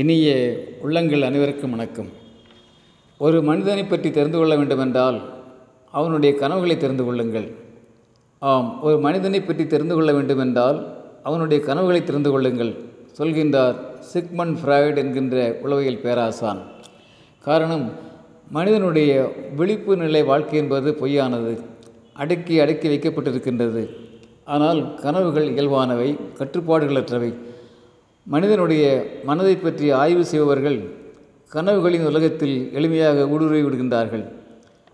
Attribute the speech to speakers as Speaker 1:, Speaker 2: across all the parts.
Speaker 1: இனிய உள்ளங்கள் அனைவருக்கும் வணக்கம். ஒரு மனிதனை பற்றி தெரிந்து கொள்ள வேண்டுமென்றால் அவனுடைய கனவுகளை தெரிந்து கொள்ளுங்கள். ஆம் ஒரு மனிதனை பற்றி தெரிந்து கொள்ள வேண்டுமென்றால் அவனுடைய கனவுகளை தெரிந்து கொள்ளுங்கள் சொல்கின்றார் சிக்மன் ஃப்ராய்ட் என்கின்ற உளவியல் பேராசான். காரணம் மனிதனுடைய விழிப்பு நிலை வாழ்க்கை என்பது பொய்யானது அடக்கி அடக்கி வைக்கப்பட்டிருக்கின்றது. ஆனால் கனவுகள் இயல்பானவை கட்டுப்பாடுகளற்றவை. மனிதனுடைய மனதை பற்றி ஆய்வு செய்பவர்கள் கனவுகளின் உலகத்தில் எளிமையாக ஊடுருவி விடுகின்றார்கள்.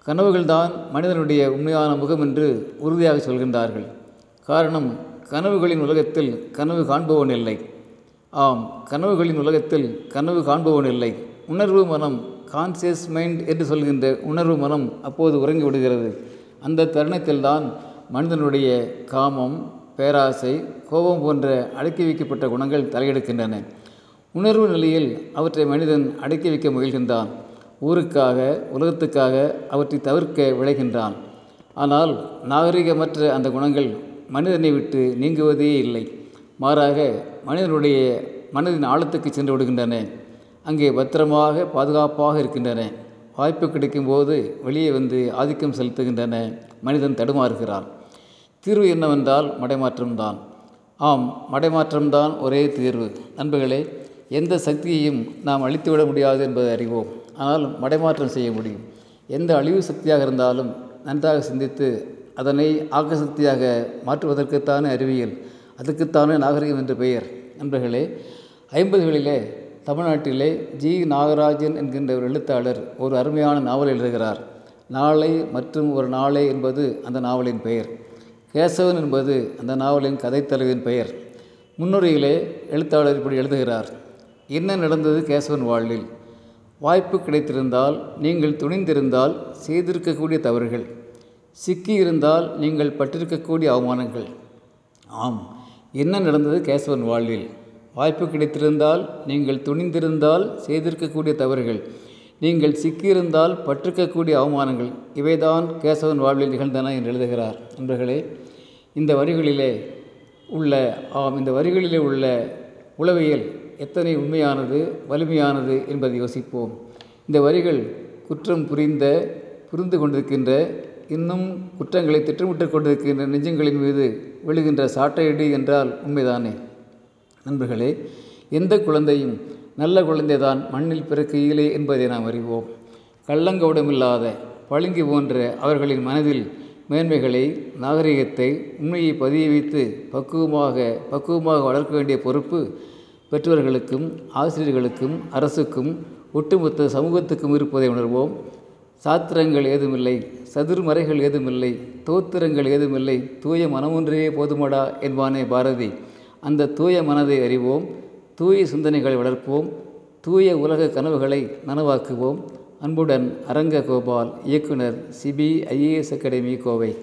Speaker 1: கனவுகள்தான் மனிதனுடைய உண்மையான முகம் என்று உறுதியாக சொல்கின்றார்கள். காரணம் கனவுகளின் உலகத்தில் கனவு காண்பவன் இல்லை. ஆம் கனவுகளின் உலகத்தில் கனவு காண்பவன் இல்லை. உணர்வு மனம் கான்சியஸ் மைண்ட் என்று சொல்கின்ற உணர்வு மனம் அப்போது உறங்கி விடுகிறது. அந்த தருணத்தில்தான் மனிதனுடைய காமம் பேராசை கோபம் போன்ற அடக்கி வைக்கப்பட்ட குணங்கள் தலையெடுக்கின்றன. உணர்வு நிலையில் அவற்றை மனிதன் அடக்கி வைக்க முயல்கின்றான். ஊருக்காக உலகத்துக்காக அவற்றை தவிர்க்க விளைகின்றான். ஆனால் நாகரிகமற்ற அந்த குணங்கள் மனிதனை விட்டு நீங்குவதே இல்லை. மாறாக மனிதனுடைய மனதின் ஆழத்துக்கு சென்று விடுகின்றன. அங்கே பத்திரமாக பாதுகாப்பாக இருக்கின்றன. வாய்ப்பு கிடைக்கும்போது வெளியே வந்து ஆதிக்கம் செலுத்துகின்றன. மனிதன் தடுமாறுகிறான். தீர்வு என்னவென்றால் மடைமாற்றம்தான். ஆம் மடைமாற்றம்தான் ஒரே தீர்வு. நண்பர்களே எந்த சக்தியையும் நாம் அழித்துவிட முடியாது என்பதை அறிவோம். ஆனால் மடைமாற்றம் செய்ய முடியும். எந்த அழிவு சக்தியாக இருந்தாலும் நன்றாக சிந்தித்து அதனை ஆக்க சக்தியாக மாற்றுவதற்குத்தானே அறிவியல் அதுக்குத்தானே நாகரிகம் என்று பெயர். நண்பர்களே ஐம்பதுகளிலே தமிழ்நாட்டிலே ஜி. நாகராஜன் என்கின்ற ஒரு எழுத்தாளர் ஒரு அருமையான நாவல் எழுதுகிறார். நாளை மற்றும் ஒரு நாளை என்பது அந்த நாவலின் பெயர். கேசவன் என்பது அந்த நாவலின் கதைத்தலைவின் பெயர். முன்னுரையிலே எழுத்தாளர் இப்படி எழுதுகிறார். என்ன நடந்தது கேசவன் வாழ்வில்? வாய்ப்பு கிடைத்திருந்தால் நீங்கள் துணிந்திருந்தால் செய்திருக்கக்கூடிய தவறுகள். சிக்கி இருந்தால் நீங்கள் பட்டிருக்கக்கூடிய அவமானங்கள். ஆம் என்ன நடந்தது கேசவன் வாழ்வில்? வாய்ப்பு கிடைத்திருந்தால் நீங்கள் துணிந்திருந்தால் செய்திருக்கக்கூடிய தவறுகள். நீங்கள் சிக்கியிருந்தால் பற்றுக்கக்கூடிய அவமானங்கள் இவைதான் கேசவன் வாழ்வில் நிகழ்ந்தன என்று எழுதுகிறார். நண்பர்களே இந்த வரிகளிலே உள்ள ஆம் இந்த வரிகளிலே உள்ள உளவியல் எத்தனை உண்மையானது வலிமையானது என்பதை யோசிப்போம். இந்த வரிகள் குற்றம் புரிந்த புரிந்து கொண்டிருக்கின்ற இன்னும் குற்றங்களை திட்டமிட்டு கொண்டிருக்கின்ற நெஞ்சங்களின் மீது விழுகின்ற சாட்டையடி என்றால் உண்மைதானே? நண்பர்களே எந்த குழந்தையும் நல்ல குழந்தைதான் மண்ணில் பிறக்கையிலே என்பதை நாம் அறிவோம். கள்ளங்கவுடமில்லாத பளிங்கு போன்ற அவர்களின் மனதில் மேன்மைகளை நாகரிகத்தை உண்மையை பதிய வைத்து பக்குவமாக பக்குவமாக வளர்க்க வேண்டிய பொறுப்பு பெற்றோர்களுக்கும் ஆசிரியர்களுக்கும் அரசுக்கும் ஒட்டுமொத்த சமூகத்துக்கும் இருப்பதை உணர்வோம். சாத்திரங்கள் ஏதுமில்லை சதுர்மறைகள் ஏதுமில்லை தோத்திரங்கள் ஏதுமில்லை தூய மனமொன்றே போதுமடா என்பானே பாரதி. அந்த தூய மனதை அறிவோம். தூய சிந்தனைகளை வளர்ப்போம் தூய உலக கனவுகளை நனவாக்குவோம். அன்புடன் அரங்க கோபால் இயக்குனர் சிபி ஐஏஎஸ் அகாடமி கோவை.